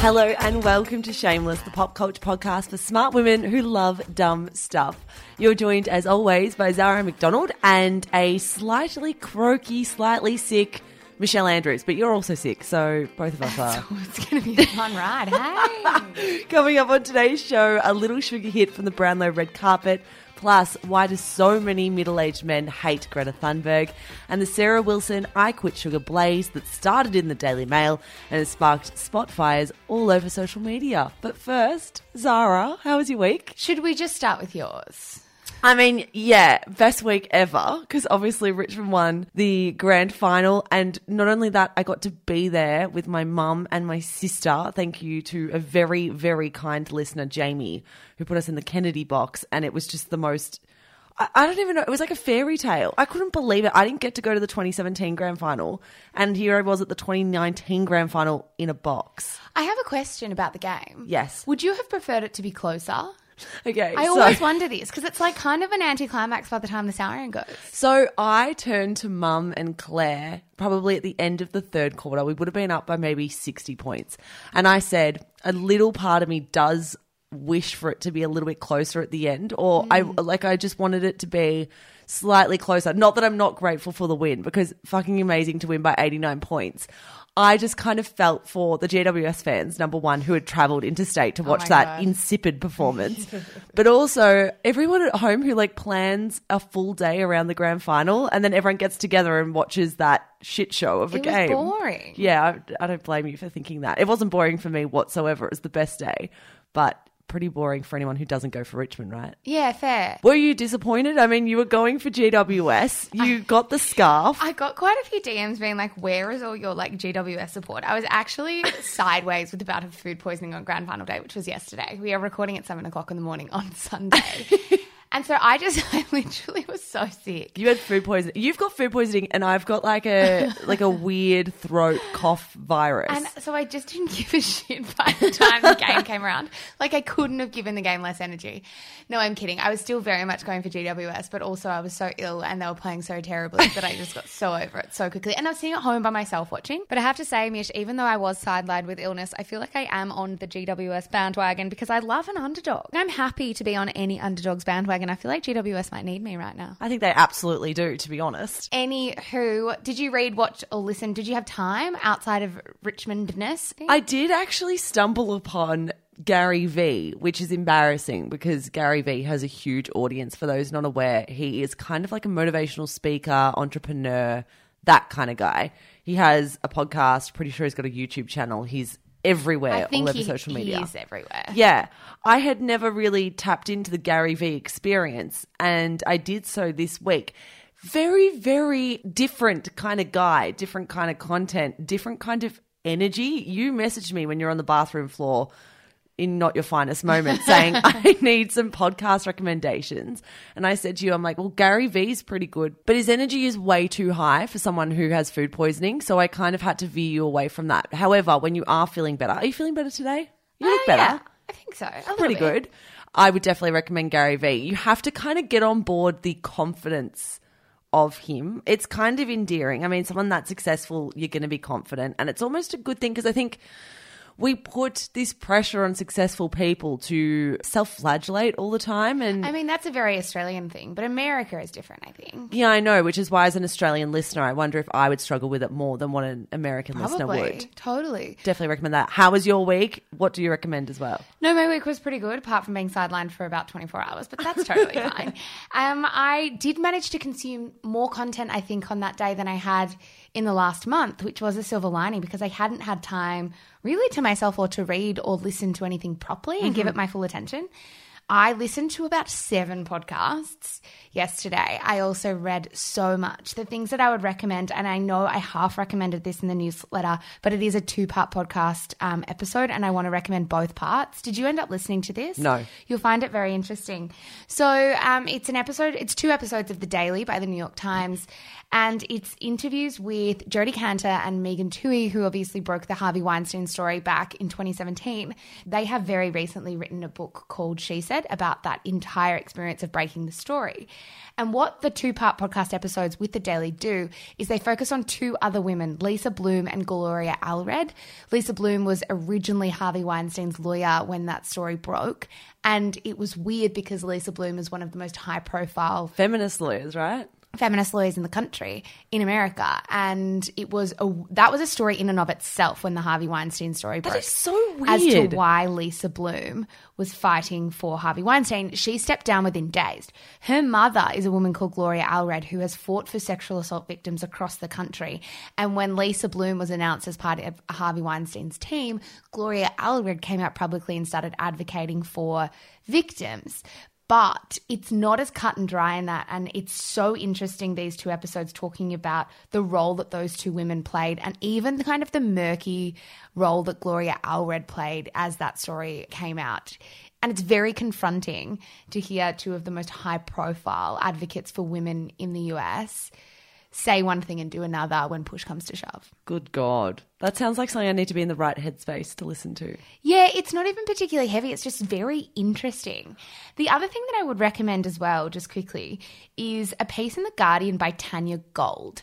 Hello and welcome to Shameless, the pop culture podcast for smart women who love dumb stuff. You're joined, as always, by Zara McDonald and a slightly croaky, slightly sick Michelle Andrews. But you're also sick, so both of us are. it's going to be a fun ride. Hey. Coming up on today's show, a little sugar hit from the Brownlow red carpet. Plus, why do so many middle aged men hate Greta Thunberg? And the Sarah Wilson I Quit Sugar blaze that started in the Daily Mail and has sparked spot fires all over social media. But first, Zara, how was your week? Should we just start with yours? I mean, yeah, best week ever because obviously Richmond won the grand final. And not only that, I got to be there with my mum and my sister. Thank you to a very, very kind listener, Jamie, who put us in the Kennedy box. And it was just the most. I, I don't even know. It was like a fairy tale. I couldn't believe it. I didn't get to go to the 2017 grand final. And here I was at the 2019 grand final in a box. I have a question about the game. Yes. Would you have preferred it to be closer? Okay. I so- always wonder this because it's like kind of an anticlimax by the time the siren goes. So I turned to mum and Claire probably at the end of the third quarter. We would have been up by maybe 60 points. And I said, a little part of me does wish for it to be a little bit closer at the end or I mm. like I just wanted it to be slightly closer. Not that I'm not grateful for the win because fucking amazing to win by 89 points. I just kind of felt for the GWS fans, number one, who had travelled interstate to oh watch my that God. insipid performance, but also everyone at home who like plans a full day around the grand final and then everyone gets together and watches that shit show of a It was game. boring. Yeah, I, I don't blame you for thinking that. It wasn't boring for me whatsoever. It was the best day, but pretty boring for anyone who doesn't go for Richmond, right? Yeah, fair. Were you disappointed? I mean, you were going for GWS. You got the scarf. I got quite a few DMs being like, "Where is all your like GWS support?" I was actually sideways with the bout of food poisoning on grand final day, which was yesterday. We are recording at seven o'clock in the morning on Sunday, and so I just, I literally was so sick. You had food poisoning. You've got food poisoning, and I've got like a like a weird throat cough virus. And so I just didn't give a shit by the time the game came around. Like I couldn't have given the game less energy. No, I'm kidding. I was still very much going for GWS, but also I was so ill and they were playing so terribly that I just got so over it so quickly. And I was sitting at home by myself watching. But I have to say, Mish, even though I was sidelined with illness, I feel like I am on the GWS bandwagon because I love an underdog. I'm happy to be on any underdog's bandwagon. I feel like GWS might need me right now. I think they absolutely do, to be honest. Anywho, did you read, watch, or listen? Did you have time outside of Richmondness? I did actually stumble upon Gary V, which is embarrassing because Gary V has a huge audience. For those not aware, he is kind of like a motivational speaker, entrepreneur, that kind of guy. He has a podcast, pretty sure he's got a YouTube channel. He's everywhere, all over he, social media. he is everywhere. Yeah. I had never really tapped into the Gary Vee experience, and I did so this week. Very, very different kind of guy, different kind of content, different kind of energy. You messaged me when you're on the bathroom floor in not your finest moment saying, I need some podcast recommendations. And I said to you, I'm like, well, Gary Vee's pretty good, but his energy is way too high for someone who has food poisoning. So I kind of had to veer you away from that. However, when you are feeling better, are you feeling better today? You look Oh, better yeah, I think so. Pretty bit. good. I would definitely recommend Gary Vee. You have to kind of get on board the confidence of him. It's kind of endearing. I mean, someone that successful, you're going to be confident, and it's almost a good thing because I think we put this pressure on successful people to self-flagellate all the time and I mean, that's a very Australian thing, but America is different, I think. yeah, I know, which is why as an Australian listener, I wonder if I would struggle with it more than what an American listener would. Totally. Definitely recommend that. How was your week? What do you recommend as well? No, my week was pretty good, apart from being sidelined for about 24 hours, but that's totally fine. Um, I did manage to consume more content, I think, on that day than I had in the last month, which was a silver lining because I hadn't had time really to myself or to read or listen to anything properly and give it my full attention. I listened to about seven podcasts yesterday. I also read so much. The things that I would recommend, and I know I half recommended this in the newsletter, but it is a two part podcast um, episode, and I want to recommend both parts. Did you end up listening to this? No. You'll find it very interesting. So um, it's an episode, it's two episodes of The Daily by the New York Times. And it's interviews with Jodi Kantor and Megan Twohey, who obviously broke the Harvey Weinstein story back in 2017. They have very recently written a book called She Said about that entire experience of breaking the story. And what the two part podcast episodes with The Daily do is they focus on two other women, Lisa Bloom and Gloria Allred. Lisa Bloom was originally Harvey Weinstein's lawyer when that story broke. And it was weird because Lisa Bloom is one of the most high profile Feminist lawyers, right? Feminist lawyers in the country in America, and it was a that was a story in and of itself when the Harvey Weinstein story broke. is so weird. as to why Lisa Bloom was fighting for Harvey Weinstein. She stepped down within days. Her mother is a woman called Gloria Allred who has fought for sexual assault victims across the country. And when Lisa Bloom was announced as part of Harvey Weinstein's team, Gloria Allred came out publicly and started advocating for victims but it's not as cut and dry in that. And it's so interesting, these two episodes talking about the role that those two women played and even the kind of the murky role that Gloria Allred played as that story came out. And it's very confronting to hear two of the most high profile advocates for women in the US say one thing and do another when push comes to shove. Good God. That sounds like something I need to be in the right headspace to listen to. Yeah, it's not even particularly heavy. It's just very interesting. The other thing that I would recommend as well, just quickly, is a piece in The Guardian by Tanya Gold.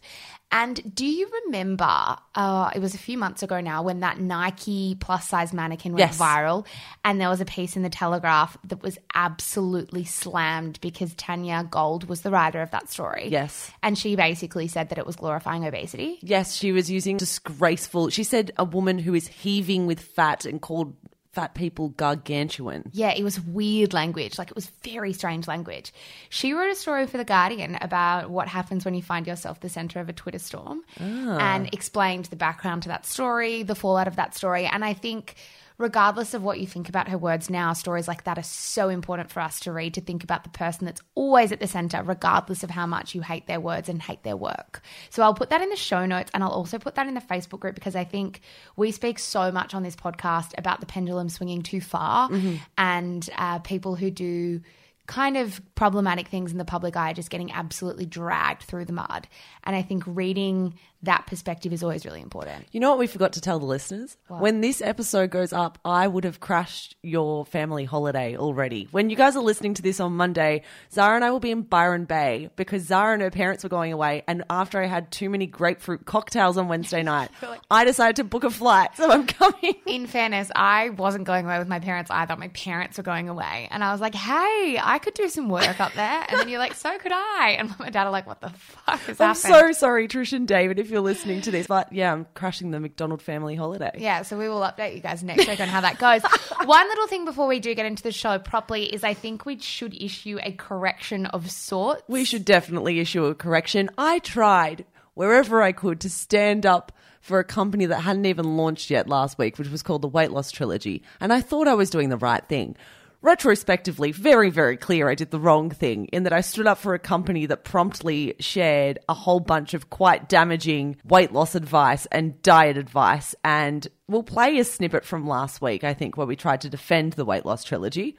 And do you remember, uh, it was a few months ago now, when that Nike plus size mannequin went Yes. viral? And there was a piece in The Telegraph that was absolutely slammed because Tanya Gold was the writer of that story. Yes. And she basically said that it was glorifying obesity. Yes, she was using disgraceful. She said a woman who is heaving with fat and called fat people gargantuan. Yeah, it was weird language. Like it was very strange language. She wrote a story for The Guardian about what happens when you find yourself the center of a Twitter storm ah. and explained the background to that story, the fallout of that story. And I think, regardless of what you think about her words now, stories like that are so important for us to read to think about the person that's always at the center, regardless of how much you hate their words and hate their work. So I'll put that in the show notes and I'll also put that in the Facebook group because I think we speak so much on this podcast about the pendulum swinging too far and uh, people who do kind of problematic things in the public eye just getting absolutely dragged through the mud. And I think reading that perspective is always really important. You know what we forgot to tell the listeners? When this episode goes up, I would have crashed your family holiday already. When you guys are listening to this on Monday, Zara and I will be in Byron Bay because Zara and her parents were going away. And after I had too many grapefruit cocktails on Wednesday night, I decided to book a flight. So I'm coming. In fairness, I wasn't going away with my parents either. My parents were going away. And I was like, hey, I could do some work up there. And then you're like, so could I. And my dad are like, what the fuck is happening?" I'm happening? so sorry, Trish and David, if you're listening to this. But yeah, I'm crashing the McDonald family holiday. Yeah, so we will update you guys next week on how that goes. One little thing before we do get into the show properly is I think we should issue a correction of sorts. We should definitely issue a correction. I tried wherever I could to stand up for a company that hadn't even launched yet last week, which was called the Weight Loss Trilogy. And I thought I was doing the right thing. Retrospectively, very, very clear I did the wrong thing in that I stood up for a company that promptly shared a whole bunch of quite damaging weight loss advice and diet advice. And we'll play a snippet from last week, I think, where we tried to defend the Weight Loss Trilogy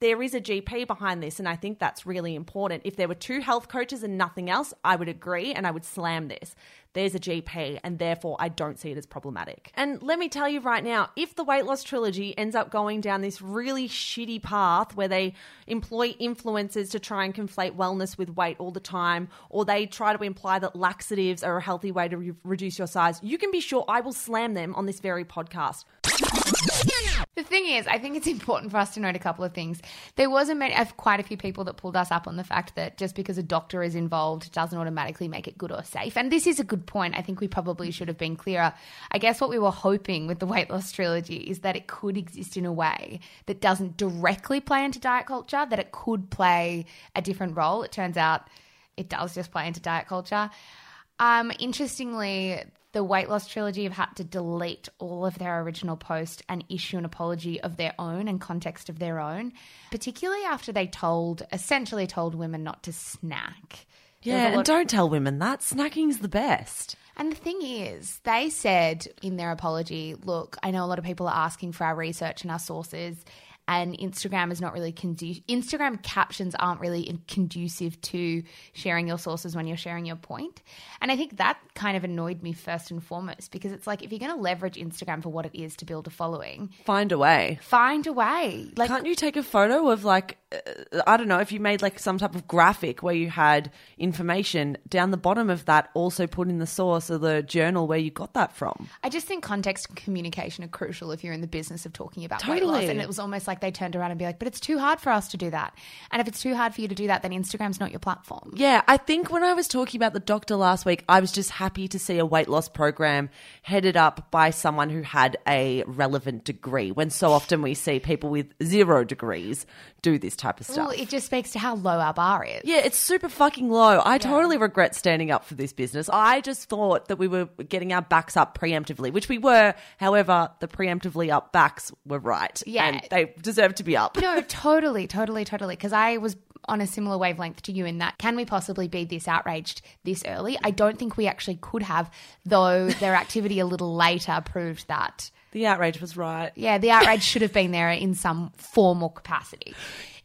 there is a GP behind this, and I think that's really important. If there were two health coaches and nothing else, I would agree and I would slam this. There's a GP, and therefore I don't see it as problematic. And let me tell you right now, if the weight loss trilogy ends up going down this really shitty path where they employ influencers to try and conflate wellness with weight all the time, or they try to imply that laxatives are a healthy way to re- reduce your size, you can be sure I will slam them on this very podcast. The thing is, I think it's important for us to note a couple of things. There was a many, quite a few people that pulled us up on the fact that just because a doctor is involved doesn't automatically make it good or safe. And this is a good point. I think we probably should have been clearer. I guess what we were hoping with the weight loss trilogy is that it could exist in a way that doesn't directly play into diet culture, that it could play a different role. It turns out it does just play into diet culture. Um, interestingly, the weight loss trilogy have had to delete all of their original post and issue an apology of their own and context of their own, particularly after they told, essentially told women not to snack. Yeah, and don't tell women that. Snacking's the best. And the thing is, they said in their apology, look, I know a lot of people are asking for our research and our sources and Instagram is not really conducive. Instagram captions aren't really conducive to sharing your sources when you're sharing your point. And I think that kind of annoyed me first and foremost because it's like if you're going to leverage Instagram for what it is to build a following, find a way. Find a way. Like, can't you take a photo of like uh, I don't know if you made like some type of graphic where you had information down the bottom of that, also put in the source of the journal where you got that from. I just think context and communication are crucial if you're in the business of talking about totally. weight loss. And it was almost like like they turned around and be like, but it's too hard for us to do that. And if it's too hard for you to do that, then Instagram's not your platform. Yeah, I think when I was talking about the doctor last week, I was just happy to see a weight loss program headed up by someone who had a relevant degree. When so often we see people with zero degrees do this type of stuff. Well, it just speaks to how low our bar is. Yeah, it's super fucking low. I yeah. totally regret standing up for this business. I just thought that we were getting our backs up preemptively, which we were. However, the preemptively up backs were right. Yeah. And they deserve to be up. No, totally, totally, totally. Because I was on a similar wavelength to you in that can we possibly be this outraged this early? I don't think we actually could have, though their activity a little later proved that. The outrage was right. Yeah, the outrage should have been there in some formal capacity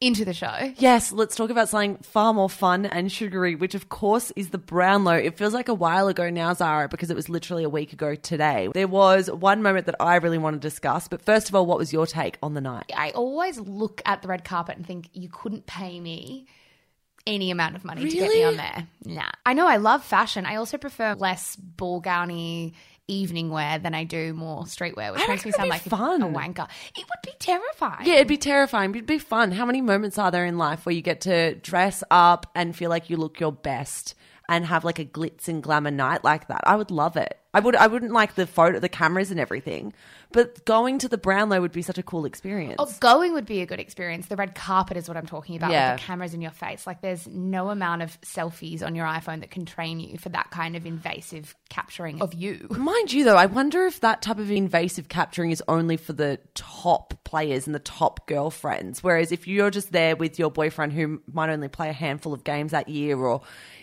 into the show. Yes, let's talk about something far more fun and sugary, which of course is the Brownlow. It feels like a while ago now, Zara, because it was literally a week ago today. There was one moment that I really want to discuss, but first of all, what was your take on the night? I always look at the red carpet and think you couldn't pay me any amount of money really? to get me on there. Nah. I know I love fashion. I also prefer less ball gowny evening wear than I do more streetwear, which I makes me sound like fun. a wanker. It would be terrifying. Yeah, it'd be terrifying. It'd be fun. How many moments are there in life where you get to dress up and feel like you look your best and have like a glitz and glamour night like that? I would love it. I would I wouldn't like the photo the cameras and everything. But going to the Brownlow would be such a cool experience. Oh, going would be a good experience. The red carpet is what I'm talking about. Yeah. With the cameras in your face. Like there's no amount of selfies on your iPhone that can train you for that kind of invasive capturing of you. Mind you though, I wonder if that type of invasive capturing is only for the top players and the top girlfriends. Whereas if you're just there with your boyfriend who might only play a handful of games that year or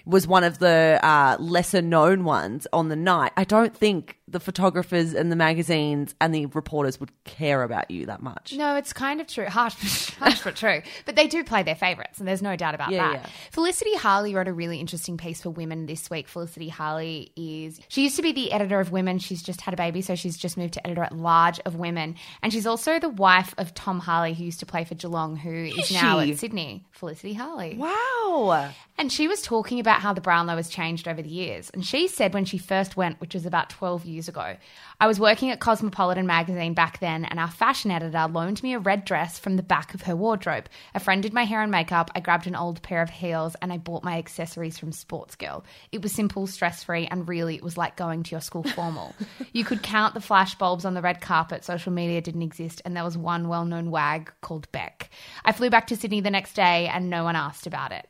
was one of the uh, lesser known ones on the night, I don't think the photographers and the magazines and the reporters would care about you that much. No, it's kind of true. Harsh, harsh but true. But they do play their favourites, and there's no doubt about yeah, that. Yeah. Felicity Harley wrote a really interesting piece for Women this week. Felicity Harley is, she used to be the editor of Women. She's just had a baby, so she's just moved to editor at large of Women. And she's also the wife of Tom Harley, who used to play for Geelong, who is, is now at Sydney. Felicity Harley. Wow. And she was talking about how the Brownlow has changed over the years. And she said when she first went, which was about 12 years ago, I was working at Cosmopolitan magazine back then, and our fashion editor loaned me a red dress from the back of her wardrobe. A friend did my hair and makeup. I grabbed an old pair of heels and I bought my accessories from Sportsgirl. It was simple, stress free, and really it was like going to your school formal. you could count the flash bulbs on the red carpet, social media didn't exist, and there was one well known wag called Bec. I flew back to Sydney the next day and no one asked about it.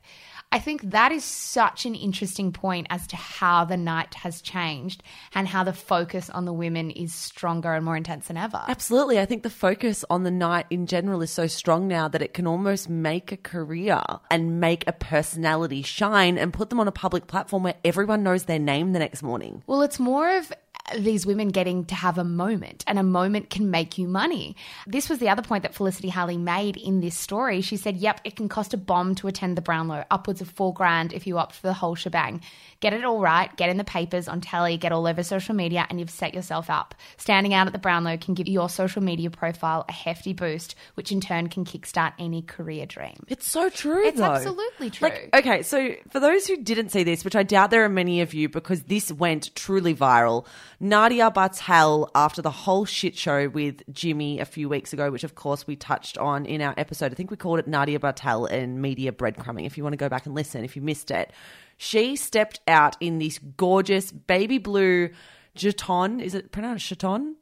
I think that is such an interesting point as to how the night has changed and how the focus on the women is stronger and more intense than ever. Absolutely. I think the focus on the night in general is so strong now that it can almost make a career and make a personality shine and put them on a public platform where everyone knows their name the next morning. Well, it's more of these women getting to have a moment, and a moment can make you money. This was the other point that Felicity Harley made in this story. She said, Yep, it can cost a bomb to attend the Brownlow, upwards of four grand if you opt for the whole shebang. Get it all right, get in the papers, on telly, get all over social media, and you've set yourself up. Standing out at the Brownlow can give your social media profile a hefty boost, which in turn can kickstart any career dream. It's so true. It's though. absolutely true. Like, okay, so for those who didn't see this, which I doubt there are many of you because this went truly viral, Nadia Bartel, after the whole shit show with Jimmy a few weeks ago, which of course we touched on in our episode, I think we called it Nadia Bartel and media breadcrumbing. If you want to go back and listen, if you missed it, she stepped out in this gorgeous baby blue J'Aton. Is it pronounced J'Aton?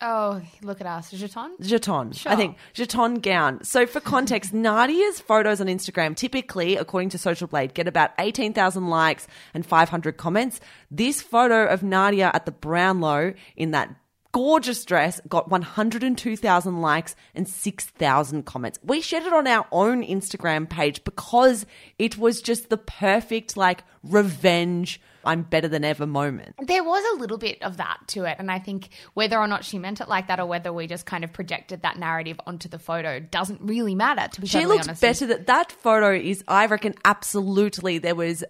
Oh, look at us. J'Aton? J'Aton, Sure. I think. J'Aton gown. So, for context, Nadia's photos on Instagram typically, according to Social Blade, get about 18,000 likes and 500 comments. This photo of Nadia at the Brownlow in that gorgeous dress got 102,000 likes and 6,000 comments. We shared it on our own Instagram page because it was just the perfect, like, revenge, I'm better than ever moment. There was a little bit of that to it. And I think whether or not she meant it like that or whether we just kind of projected that narrative onto the photo doesn't really matter, to be She totally looks honest. better. That that photo is, I reckon, absolutely. There was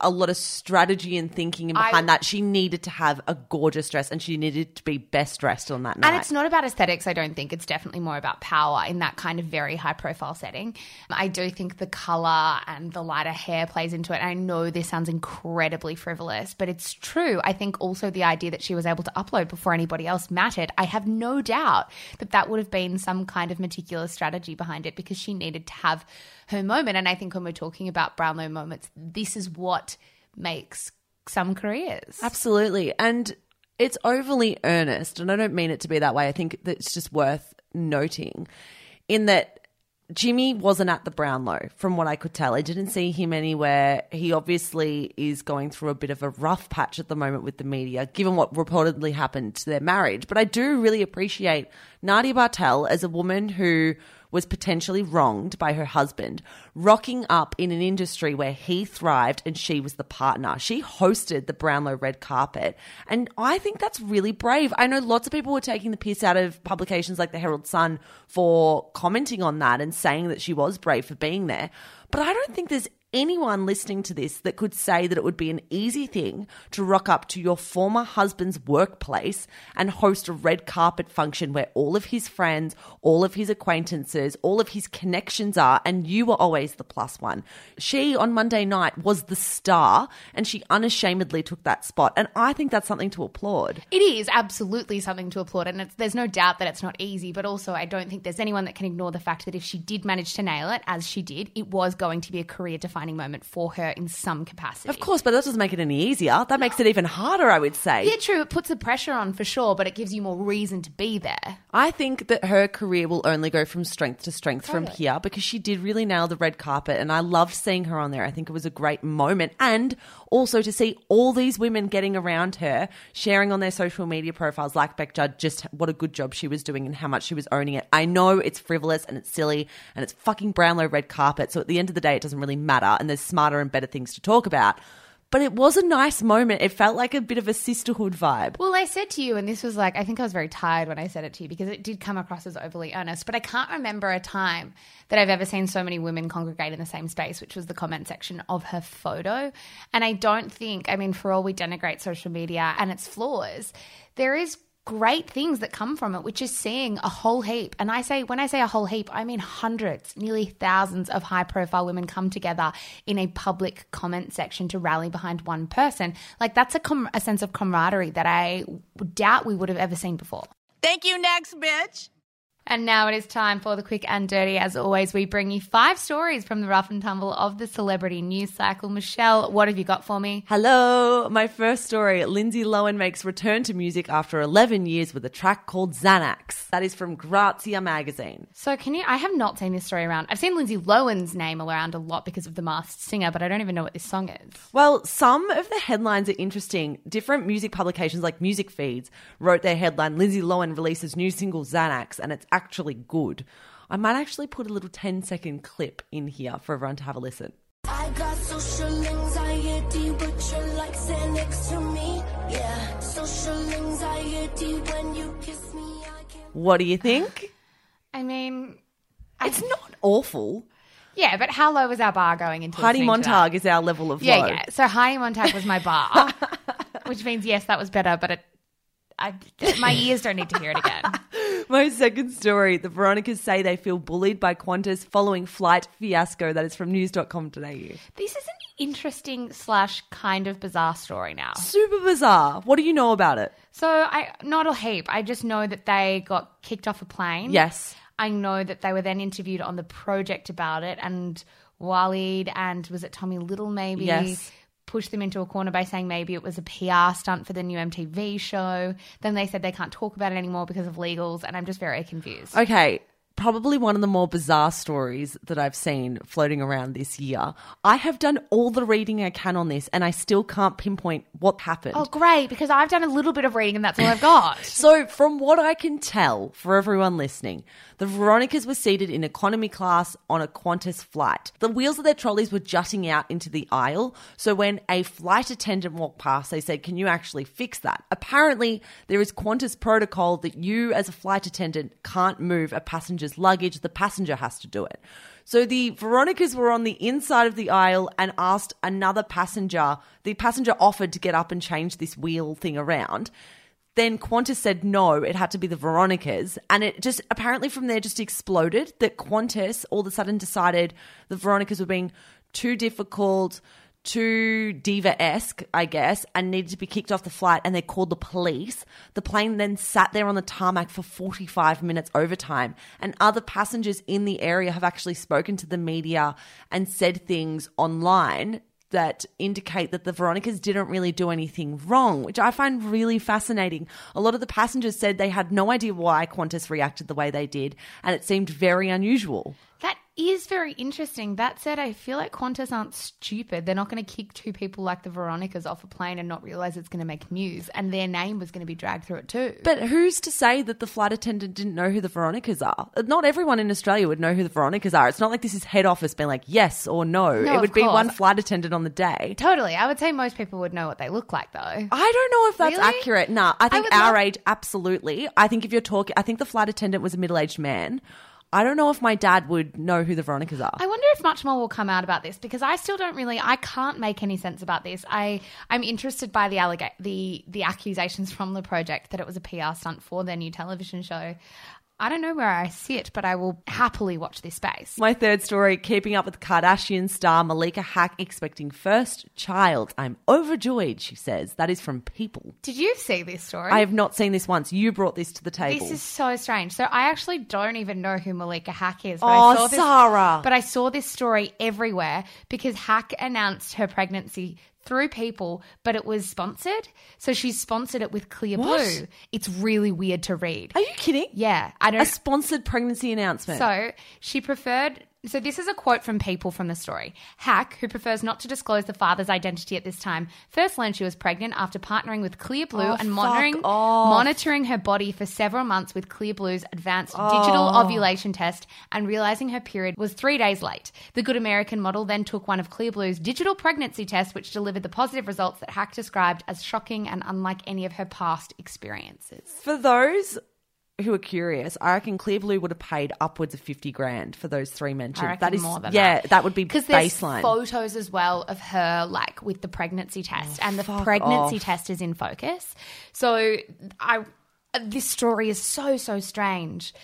a- lot of strategy and thinking behind I- that. She needed to have a gorgeous dress, and she needed to be best dressed on that night. And it's not about aesthetics, I don't think. It's definitely more about power in that kind of very high profile setting. I do think the color and the lighter hair plays into it. I know this sounds incredibly frivolous, but it's true. I think also the idea that she was able to upload before anybody else mattered, I have no doubt that that would have been some kind of meticulous strategy behind it because she needed to have her moment. And I think when we're talking about Brownlow moments, this is what makes some careers. Absolutely. And it's overly earnest. And I don't mean it to be that way. I think that it's just worth noting in that Jimmy wasn't at the Brownlow, from what I could tell. I didn't see him anywhere. He obviously is going through a bit of a rough patch at the moment with the media, given what reportedly happened to their marriage. But I do really appreciate Nadia Bartel as a woman who was potentially wronged by her husband, rocking up in an industry where he thrived and she was the partner. She hosted the Brownlow red carpet. And I think that's really brave. I know lots of people were taking the piss out of publications like the Herald Sun for commenting on that and saying that she was brave for being there. But I don't think there's anyone listening to this that could say that it would be an easy thing to rock up to your former husband's workplace and host a red carpet function where all of his friends, all of his acquaintances, all of his connections are, and you were always the plus one. She on Monday night was the star and she unashamedly took that spot. And I think that's something to applaud. It is absolutely something to applaud, and there's no doubt that it's not easy. But also, I don't think there's anyone that can ignore the fact that if she did manage to nail it, as she did, it was going to be a career-defining moment for her in some capacity. Of course, but that doesn't make it any easier. That makes it even harder, I would say. Yeah, true. It puts the pressure on for sure, but it gives you more reason to be there. I think that her career will only go from strength to strength from here because she did really nail the red carpet and I loved seeing her on there. I think it was a great moment and also to see all these women getting around her, sharing on their social media profiles like Bec Judd just what a good job she was doing and how much she was owning it. I know it's frivolous and it's silly and it's fucking Brownlow red carpet. So at the end of the day, it doesn't really matter and there's smarter and better things to talk about. But it was a nice moment. It felt like a bit of a sisterhood vibe. Well, I said to you, and this was like, I think I was very tired when I said it to you because it did come across as overly earnest, but I can't remember a time that I've ever seen so many women congregate in the same space, which was the comment section of her photo. And I don't think, I mean, for all we denigrate social media and its flaws, there is great things that come from it, which is seeing a whole heap. And I say, when I say a whole heap, I mean hundreds, nearly thousands of high profile women come together in a public comment section to rally behind one person. Like that's a, com- a sense of camaraderie that I doubt we would have ever seen before. Thank you, next bitch. And now it is time for the quick and dirty. As always, we bring you five stories from the rough and tumble of the celebrity news cycle. Michelle, what have you got for me? Hello, my first story. Lindsay Lohan makes return to music after 11 years with a track called Xanax. That is from Grazia magazine. So, can you? I have not seen this story around. I've seen Lindsay Lohan's name around a lot because of The Masked Singer, but I don't even know what this song is. Well, some of the headlines are interesting. Different music publications like Music Feeds wrote their headline Lindsay Lohan releases new single Xanax and it's actually good. I might actually put a little 10 second clip in here for everyone to have a listen. I got social anxiety, but you're like Xanax to me. Yeah, social anxiety. when you kiss me. I can't. What do you think? I mean, It's not awful. yeah, but how low was our bar going into Heidi listening to that? Montag is our level of Yeah, low. yeah. So Heidi Montag was my bar, which means yes, that was better. But it, I, my ears don't need to hear it again. My second story the Veronicas say they feel bullied by Qantas following flight fiasco. That is from news.com.au. This is an interesting slash kind of bizarre story now. Super bizarre. What do you know about it? So I not a heap. I just know that they got kicked off a plane. Yes. I know that they were then interviewed on the project about it, and Waleed and was it Tommy Little maybe Yes. Pushed them into a corner by saying maybe it was a PR stunt for the new MTV show. Then they said they can't talk about it anymore because of legals, and I'm just very confused. Okay. Probably one of the more bizarre stories that I've seen floating around this year. I have done all the reading I can on this and I still can't pinpoint what happened. Oh, great! Because I've done a little bit of reading, and that's all I've got. So, from what I can tell for everyone listening, the Veronicas were seated in economy class on a Qantas flight. The wheels of their trolleys were jutting out into the aisle. So, when a flight attendant walked past, they said, Can you actually fix that? Apparently, there is Qantas protocol that you, as a flight attendant, can't move a passenger's luggage. The passenger has to do it. So the Veronicas were on the inside of the aisle and asked another passenger. The passenger offered to get up and change this wheel thing around. Then Qantas said no, it had to be the Veronicas. And it just apparently from there just exploded that Qantas all of a sudden decided the Veronicas were being too difficult, too diva esque, I guess, and needed to be kicked off the flight. And they called the police. The plane then sat there on the tarmac for 45 minutes overtime. And other passengers in the area have actually spoken to the media and said things online that indicate that the Veronicas didn't really do anything wrong, which I find really fascinating. A lot of the passengers said they had no idea why Qantas reacted the way they did, and it seemed very unusual. That is very interesting. That said, I feel like Qantas aren't stupid. They're not going to kick two people like the Veronicas off a plane and not realize it's going to make news, and their name was going to be dragged through it too. But who's to say that the flight attendant didn't know who the Veronicas are? Not everyone in Australia would know who the Veronicas are. It's not like this is head office being like yes or no. No, it would be course. one flight attendant on the day. totally, I would say most people would know what they look like, though. I don't know if that's Really? accurate. Nah, I think would our love- age, absolutely. I think if you're talking, I think the flight attendant was a middle aged man. I don't know if my dad would know who the Veronicas are. I wonder if much more will come out about this because I still don't really I can't make any sense about this. I I'm interested by the allega- the the accusations from the project that it was a PR stunt for their new television show. I don't know where I sit, but I will happily watch this space. My third story, keeping up with Kardashian star Malika Haqq expecting first child. I'm overjoyed, she says. That is from People. Did you see this story? I have not seen this once. You brought this to the table. This is so strange. So I actually don't even know who Malika Haqq is. But Oh, I saw this, Sarah. But I saw this story everywhere because Haqq announced her pregnancy through people, but it was sponsored. So she sponsored it with Clear What? Blue. It's really weird to read. Are you kidding? Yeah, I don't. A sponsored pregnancy announcement. So she preferred. So this is a quote from people from the story. Haqq, who prefers not to disclose the father's identity at this time, first learned she was pregnant after partnering with Clearblue Oh, and monitoring monitoring her body for several months with Clearblue's advanced digital Oh. ovulation test and realizing her period was three days late. The Good American model then took one of Clearblue's digital pregnancy tests, which delivered the positive results that Haqq described as shocking and unlike any of her past experiences. For those who are curious, I reckon Clearblue would have paid upwards of 50 grand for those three mentions. That is more than yeah, that. would be because there's baseline. photos as well of her like with the pregnancy oh, test, and the pregnancy off. test is in focus. So I, this story is so so strange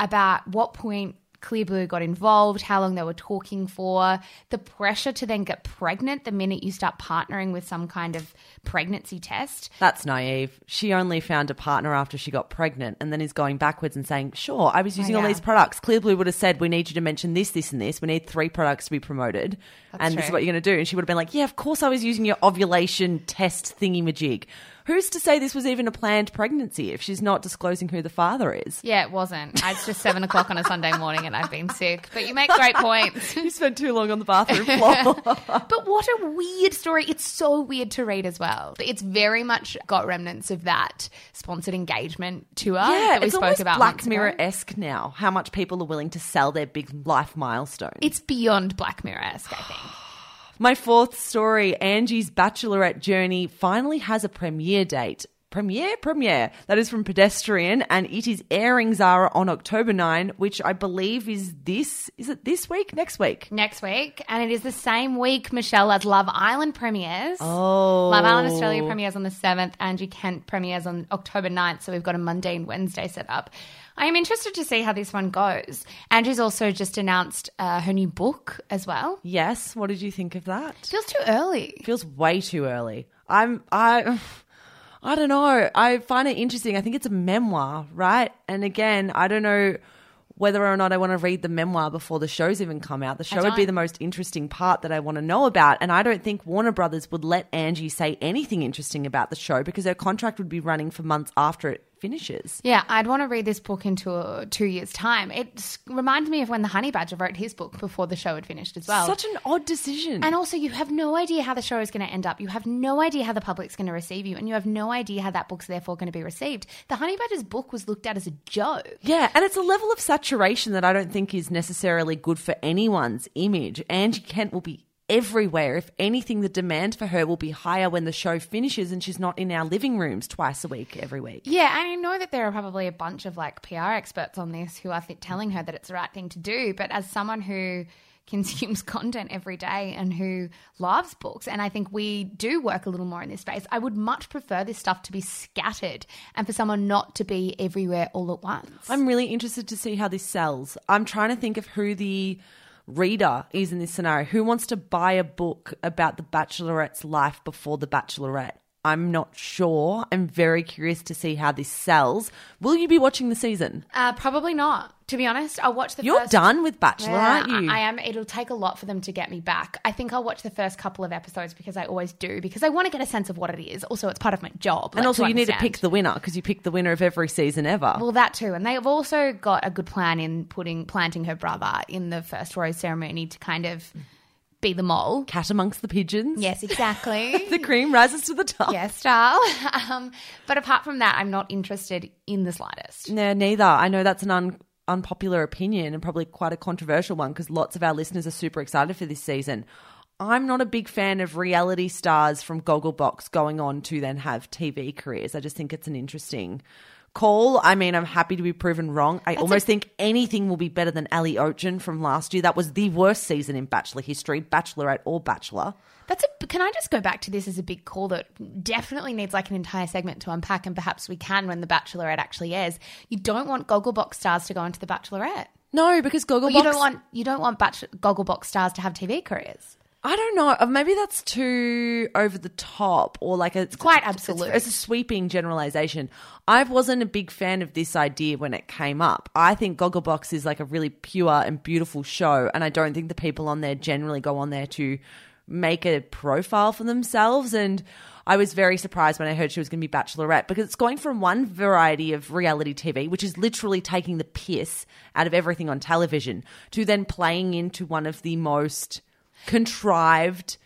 about what point. Clearblue got involved, how long they were talking for, the pressure to then get pregnant the minute you start partnering with some kind of pregnancy test. That's naive. She only found a partner after she got pregnant and then is going backwards and saying, Sure, I was oh, using all Oh, yeah. these products. Clearblue would have said, We need you to mention this, this, and this. We need three products to be promoted. and this is what you're going to do. And she would have been like, Yeah, of course I was using your ovulation test thingy majig. Who's to say this was even a planned pregnancy if she's not disclosing who the father is? Yeah, it wasn't. It's just seven o'clock on a Sunday morning and I've been sick. But you make great points. You spent too long on the bathroom floor. But what a weird story. It's so weird to read as well. It's very much got remnants of that sponsored engagement tour yeah, that we it's spoke almost about. Black. Mirror esque now. How much people are willing to sell their big life milestones. It's beyond Black Mirror esque, I think. My fourth story Angie's Bachelorette journey finally has a premiere date. premiere, premiere. That is from Pedestrian, and it is airing Zara on October 9, which I believe is this. Is it this week? Next week? Next week, and it is the same week, Michelle, as Love Island premieres. Oh, Love Island Australia oh. premieres on the 7th, Angie Kent premieres on October 9th, so we've got a Monday and Wednesday set up. I am interested to see how this one goes. Angie's also just announced uh, her new book as well. Yes. What did you think of that? Feels too early. Feels way too early. I'm I I don't know. I find it interesting. I think it's a memoir, right? And again, I don't know whether or not I want to read the memoir before the shows even come out. The show would be the most interesting part that I want to know about. And I don't think Warner Brothers would let Angie say anything interesting about the show because her contract would be running for months after it finishes. Yeah, I'd want to read this book into uh, two years' time. It reminds me of when the Honey Badger wrote his book before the show had finished as well. Such an odd decision. and also, you have no idea how the show is going to end up. You have no idea how the public's going to receive you, and you have no idea how that book's therefore going to be received. The Honey Badger's book was looked at as a joke. Yeah, and it's a level of saturation that I don't think is necessarily good for anyone's image. Angie Kent will be everywhere. If anything, the demand for her will be higher when the show finishes and she's not in our living rooms twice a week, every week. Yeah, and I know that there are probably a bunch of like PR experts on this who are telling her that it's the right thing to do. But as someone who consumes content every day and who loves books, and I think we do work a little more in this space, I would much prefer this stuff to be scattered and for someone not to be everywhere all at once. I'm really interested to see how this sells. I'm trying to think of who the reader is in this scenario. Who wants to buy a book about the Bachelorette's life before the Bachelorette? I'm not sure. I'm very curious to see how this sells. Will you be watching the season? Uh, probably not. To be honest, I'll watch the You're first. done with Bachelor, Yeah, aren't you? I am. It'll take a lot for them to get me back. I think I'll watch the first couple of episodes because I always do because I want to get a sense of what it is. Also, it's part of my job. and like, also, you need to pick the winner because you pick the winner of every season ever. Well, that too, and they have also got a good plan in putting planting her brother in the first rose ceremony to kind of be the mole. Cat amongst the pigeons. Yes, exactly. The cream rises to the top. yes, style. Um, but apart from that, I'm not interested in the slightest. No, neither. I know that's an un- unpopular opinion and probably quite a controversial one because lots of our listeners are super excited for this season. I'm not a big fan of reality stars from Gogglebox going on to then have TV careers. I just think it's an interesting call. I mean, I'm happy to be proven wrong. I almost think anything will be better than Ali Oetjen from last year. That was the worst season in Bachelor history, Bachelorette or Bachelor. That's a. Can I just go back to this as a big call that definitely needs like an entire segment to unpack, and perhaps we can when the Bachelorette actually airs. You don't want Gogglebox stars to go into the Bachelorette. No, because Gogglebox. You don't want you don't want Bach- Gogglebox stars to have TV careers. I don't know. Uh, Maybe that's too over the top, or like it's quite it's- absolute. It's, a sweeping generalization. I wasn't a big fan of this idea when it came up. I think Gogglebox is like a really pure and beautiful show, and I don't think the people on there generally go on there to make a profile for themselves. And I was very surprised when I heard she was going to be Bachelorette because it's going from one variety of reality TV, which is literally taking the piss out of everything on television, to then playing into one of the most contrived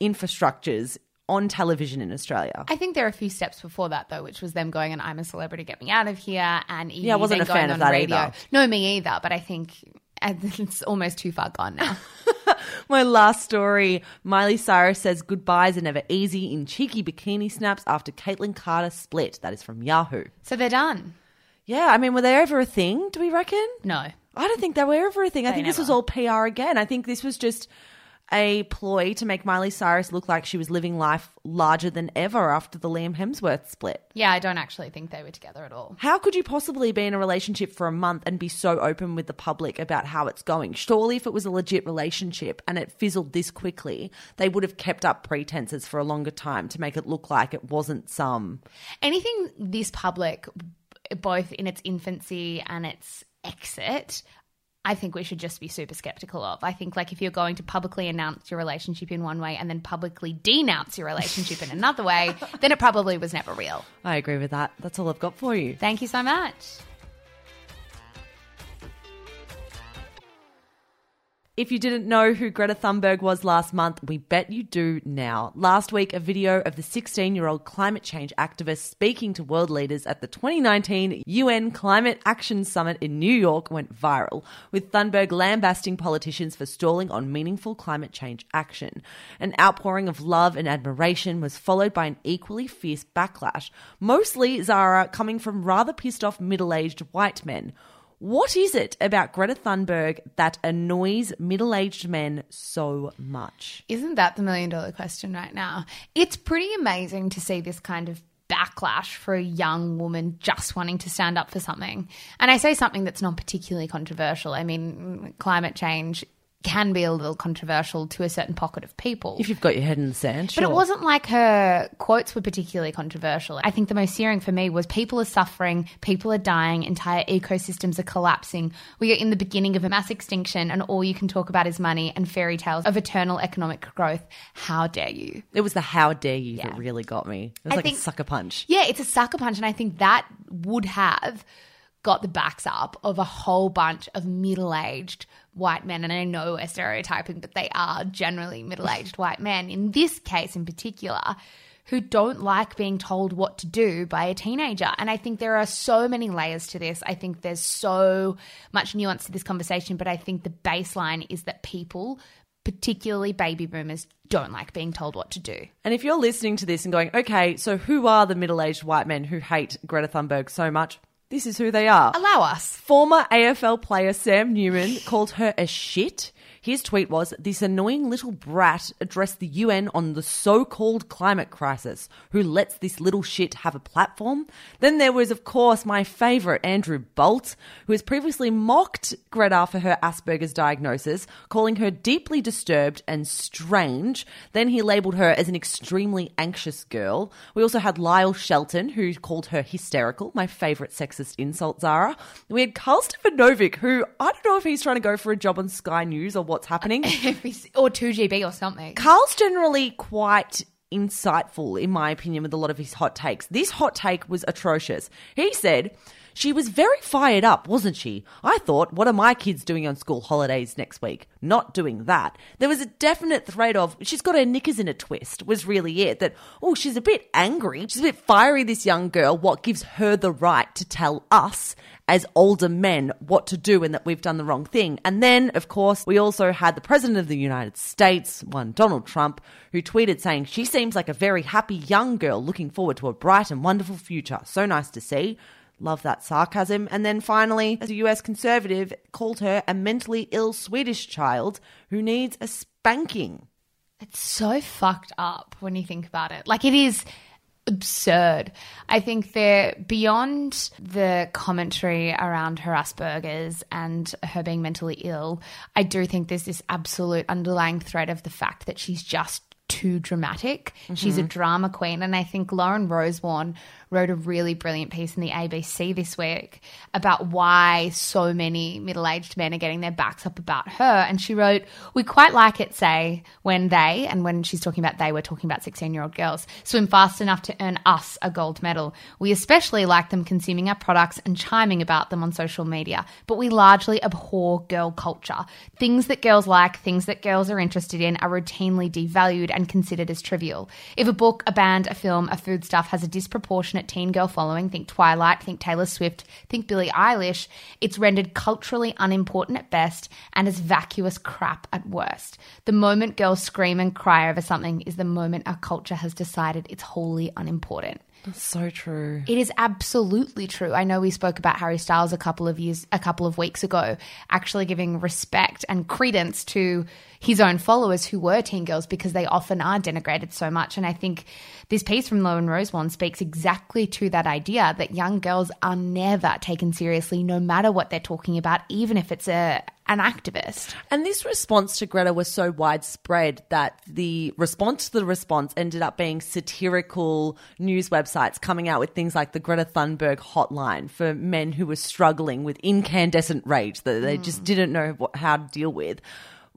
infrastructures on television in Australia. I think there are a few steps before that though, which was them going and I'm a celebrity, get me out of here, and Evie Yeah, I wasn't a fan going of on that radio. either. No, me either. But I think it's almost too far gone now. My last story Miley Cyrus says goodbyes are never easy in cheeky bikini snaps after Kaitlynn Carter split. That is from Yahoo. so they're done. Yeah, I mean, were they ever a thing, do we reckon? No. I don't think they were ever a thing. I think this was all PR again. I think this was just a ploy to make Miley Cyrus look like she was living life larger than ever after the Liam Hemsworth split. Yeah, I don't actually think they were together at all. How could you possibly be in a relationship for a month and be so open with the public about how it's going? Surely, if it was a legit relationship and it fizzled this quickly, they would have kept up pretenses for a longer time to make it look like it wasn't some. Anything this public, both in its infancy and its exit, I think we should just be super skeptical of. I think, like, if you're going to publicly announce your relationship in one way and then publicly denounce your relationship in another way, then it probably was never real. I agree with that. That's all I've got for you. Thank you so much. If you didn't know who Greta Thunberg was last month, we bet you do now. Last week, a video of the 16 year old climate change activist speaking to world leaders at the 2019 UN Climate Action Summit in New York went viral, with Thunberg lambasting politicians for stalling on meaningful climate change action. An outpouring of love and admiration was followed by an equally fierce backlash, mostly Zara coming from rather pissed off middle aged white men. What is it about Greta Thunberg that annoys middle aged men so much? Isn't that the million dollar question right now? It's pretty amazing to see this kind of backlash for a young woman just wanting to stand up for something. And I say something that's not particularly controversial. I mean, climate change can be a little controversial to a certain pocket of people. If you've got your head in the sand, But it wasn't like her quotes were particularly controversial. I think the most searing for me was people are suffering, people are dying, entire ecosystems are collapsing. We are in the beginning of a mass extinction, and all you can talk about is money and fairy tales of eternal economic growth. How dare you? It was the how dare you Yeah. that really got me. It was I like think- a sucker punch. Yeah, it's a sucker punch, and I think that would have got the backs up of a whole bunch of middle aged white men. And I know we're stereotyping, but they are generally middle aged white men. In this case in particular, who don't like being told what to do by a teenager. And I think there are so many layers to this. I think there's so much nuance to this conversation, but I think the baseline is that people, particularly baby boomers, don't like being told what to do. And if you're listening to this and going, okay, so who are the middle aged white men who hate Greta Thunberg so much? This is who they are. Allow us. Former AFL player Sam Newman called her a shit. His tweet was This annoying little brat addressed the UN on the so called climate crisis. Who lets this little shit have a platform? Then there was, of course, my favourite, Andrew Bolt, who has previously mocked Greta for her Asperger's diagnosis, calling her deeply disturbed and strange. Then he labelled her as an extremely anxious girl. We also had Lyle Shelton, who called her hysterical, my favourite sexist insult, Zara. We had Karl Stefanovic, who I don't know if he's trying to go for a job on Sky News or what's happening. or 2GB or something. Karl's generally quite insightful, in my opinion, with a lot of his hot takes. This hot take was atrocious. He said, she was very fired up, wasn't she? I thought, what are my kids doing on school holidays next week? Not doing that. There was a definite thread of, she's got her knickers in a twist, was really it. That, oh, she's a bit angry. She's a bit fiery, this young girl. What gives her the right to tell us as older men what to do and that we've done the wrong thing. And then, of course, we also had the President of the United States, one Donald Trump, who tweeted saying, She seems like a very happy young girl looking forward to a bright and wonderful future. So nice to see. Love that sarcasm. And then finally, the US conservative called her a mentally ill Swedish child who needs a spanking. It's so fucked up when you think about it. Like it is absurd. I think they're beyond the commentary around her Asperger's and her being mentally ill. I do think there's this absolute underlying thread of the fact that she's just too dramatic. She's a mm-hmm. drama queen. And I think Lauren Rosewarne wrote a really brilliant piece in the ABC this week about why so many middle aged men are getting their backs up about her. And she wrote, We quite like it, say, when they, and when she's talking about they, we're talking about 16 year old girls, swim fast enough to earn us a gold medal. We especially like them consuming our products and chiming about them on social media. But we largely abhor girl culture. Things that girls like, things that girls are interested in, are routinely devalued and considered as trivial. If a book, a band, a film, a foodstuff has a disproportionate teen girl following, think Twilight, think Taylor Swift, think Billie Eilish, it's rendered culturally unimportant at best and as vacuous crap at worst. The moment girls scream and cry over something is the moment our culture has decided it's wholly unimportant. That's so true. It is absolutely true. I know we spoke about Harry Styles a couple of years, a couple of weeks ago, actually giving respect and credence to his own followers who were teen girls because they often are denigrated so much. And I think this piece from Lauren Rosewarne speaks exactly to that idea that young girls are never taken seriously, no matter what they're talking about, even if it's a an activist. And this response to Greta was so widespread that the response to the response ended up being satirical news websites coming out with things like the Greta Thunberg hotline for men who were struggling with incandescent rage that they just hmm. didn't know what, how to deal with.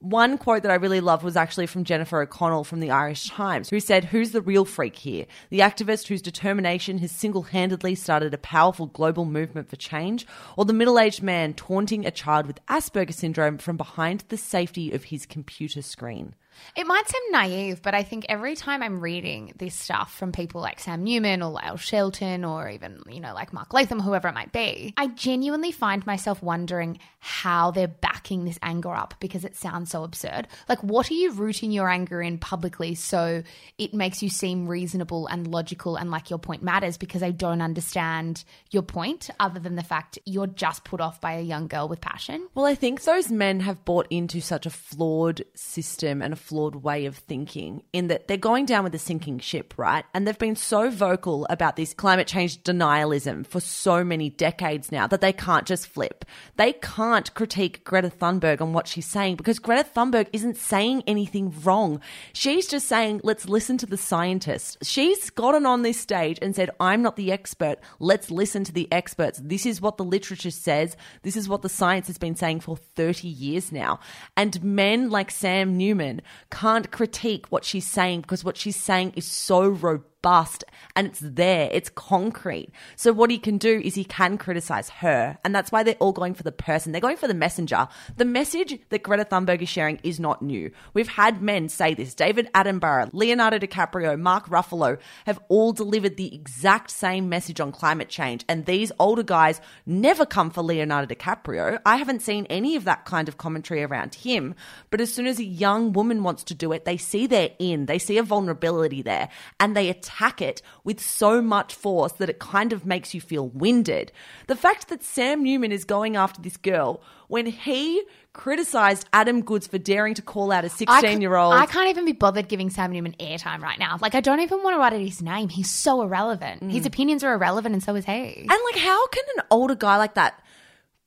One quote that I really loved was actually from Jennifer O'Connell from the Irish Times, who said, Who's the real freak here? The activist whose determination has single handedly started a powerful global movement for change, or the middle aged man taunting a child with Asperger's syndrome from behind the safety of his computer screen? It might seem naive, but I think every time I'm reading this stuff from people like Sam Newman or Lyle Shelton or even, you know, like Mark Latham, whoever it might be, I genuinely find myself wondering how they're backing this anger up because it sounds so absurd. Like, what are you rooting your anger in publicly so it makes you seem reasonable and logical and like your point matters? Because I don't understand your point other than the fact you're just put off by a young girl with passion. Well, I think those men have bought into such a flawed system and a flawed way of thinking in that they're going down with a sinking ship, right? And they've been so vocal about this climate change denialism for so many decades now that they can't just flip. They can't critique Greta Thunberg on what she's saying because Greta Thunberg isn't saying anything wrong. She's just saying, let's listen to the scientists. She's gotten on this stage and said, I'm not the expert. Let's listen to the experts. This is what the literature says. This is what the science has been saying for 30 years now. And men like Sam Newman can't critique what she's saying because what she's saying is so robust and it's there, it's concrete. So what he can do is he can criticize her, and that's why they're all going for the person. They're going for the messenger. The message that Greta Thunberg is sharing is not new. We've had men say this. David Attenborough, Leonardo DiCaprio, Mark Ruffalo have all delivered the exact same message on climate change, and these older guys never come for Leonardo DiCaprio. I haven't seen any of that kind of commentary around him, but as soon as a young woman wants to do it, they see their in, they see a vulnerability there, and they attack it with so much force that it kind of makes you feel winded. The fact that Sam Newman is going after this girl when he criticized Adam Goodes for daring to call out a 16 year old. I can't even be bothered giving Sam Newman airtime right now. Like, I don't even want to write out his name. He's so irrelevant. Mm. His opinions are irrelevant, and so is he. And like, how can an older guy like that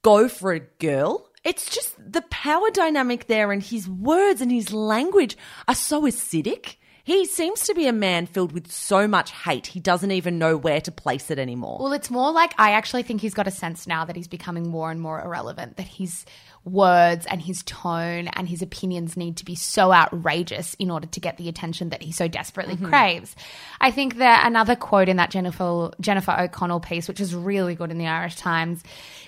go for a girl? It's just the power dynamic there, and his words and his language are so acidic. He seems to be a man filled with so much hate, he doesn't even know where to place it anymore. Well, it's more like I actually think he's got a sense now that he's becoming more and more irrelevant, that his words and his tone and his opinions need to be so outrageous in order to get the attention that he so desperately mm-hmm. craves. I think that another quote in that Jennifer Jennifer O'Connell piece, which is really good in the Irish Times,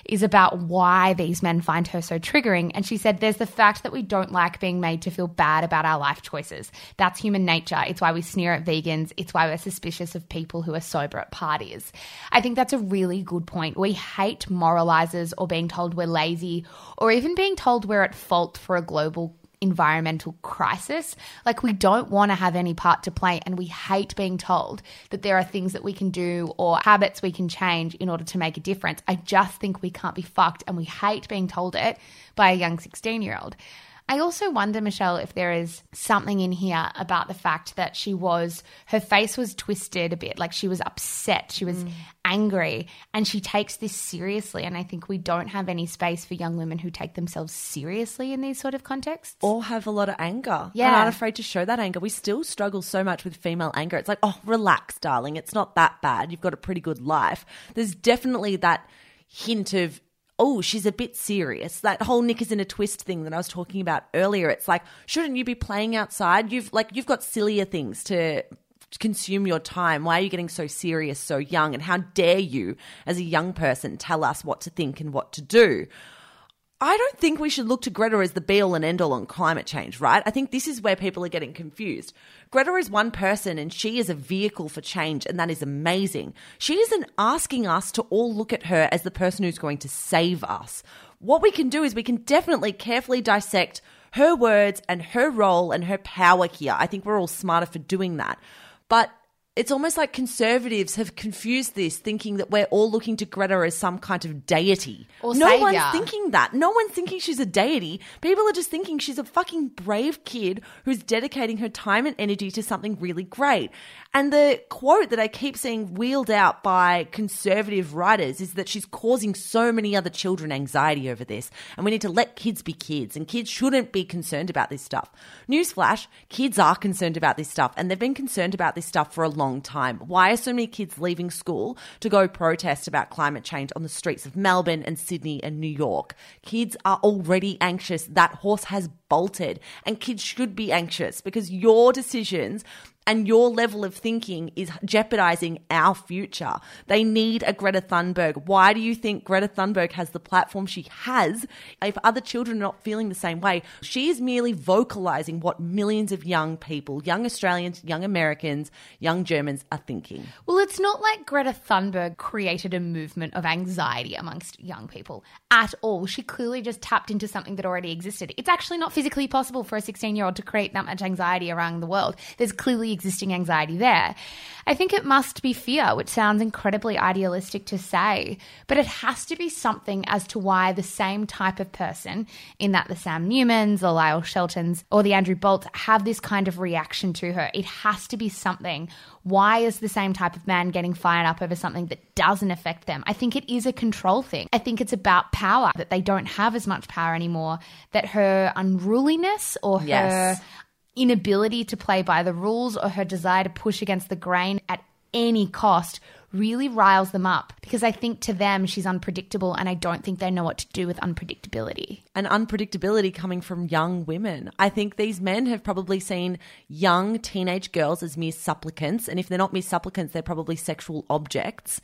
is about why these men find her so triggering. And she said, There's the fact that we don't like being made to feel bad about our life choices. That's human nature. It's why we sneer at vegans. It's why we're suspicious of people who are sober at parties. I think that's a really good point. We hate moralizers or being told we're lazy or even being told we're at fault for a global environmental crisis. Like, we don't want to have any part to play, and we hate being told that there are things that we can do or habits we can change in order to make a difference. I just think we can't be fucked, and we hate being told it by a young 16 year old. I also wonder, Michelle, if there is something in here about the fact that she was, her face was twisted a bit, like she was upset, she was mm. angry, and she takes this seriously. And I think we don't have any space for young women who take themselves seriously in these sort of contexts. or have a lot of anger. Yeah. And aren't afraid to show that anger. We still struggle so much with female anger. It's like, oh, relax, darling. It's not that bad. You've got a pretty good life. There's definitely that hint of, oh, she's a bit serious. That whole Nick is in a twist thing that I was talking about earlier. It's like, shouldn't you be playing outside? You've like you've got sillier things to consume your time. Why are you getting so serious so young? And how dare you, as a young person, tell us what to think and what to do? I don't think we should look to Greta as the be all and end all on climate change, right? I think this is where people are getting confused. Greta is one person and she is a vehicle for change, and that is amazing. She isn't asking us to all look at her as the person who's going to save us. What we can do is we can definitely carefully dissect her words and her role and her power here. I think we're all smarter for doing that. But it's almost like conservatives have confused this, thinking that we're all looking to Greta as some kind of deity. Or no saviour. one's thinking that. No one's thinking she's a deity. People are just thinking she's a fucking brave kid who's dedicating her time and energy to something really great. And the quote that I keep seeing wheeled out by conservative writers is that she's causing so many other children anxiety over this. And we need to let kids be kids, and kids shouldn't be concerned about this stuff. Newsflash kids are concerned about this stuff, and they've been concerned about this stuff for a long time. Why are so many kids leaving school to go protest about climate change on the streets of Melbourne and Sydney and New York? Kids are already anxious. That horse has bolted, and kids should be anxious because your decisions and your level of thinking is jeopardizing our future. They need a Greta Thunberg. Why do you think Greta Thunberg has the platform she has if other children are not feeling the same way? She is merely vocalizing what millions of young people, young Australians, young Americans, young Germans are thinking. Well, it's not like Greta Thunberg created a movement of anxiety amongst young people at all. She clearly just tapped into something that already existed. It's actually not physically possible for a 16 year old to create that much anxiety around the world. There's clearly existing anxiety there. I think it must be fear, which sounds incredibly idealistic to say, but it has to be something as to why the same type of person, in that the Sam Newmans, the Lyle Sheltons, or the Andrew Bolts, have this kind of reaction to her. It has to be something. Why is the same type of man getting fired up over something that doesn't affect them? I think it is a control thing. I think it's about power, that they don't have as much power anymore, that her unruliness or her Yes. Inability to play by the rules or her desire to push against the grain at any cost really riles them up because I think to them she's unpredictable and I don't think they know what to do with unpredictability. and unpredictability coming from young women. I think these men have probably seen young teenage girls as mere supplicants, and if they're not mere supplicants, they're probably sexual objects.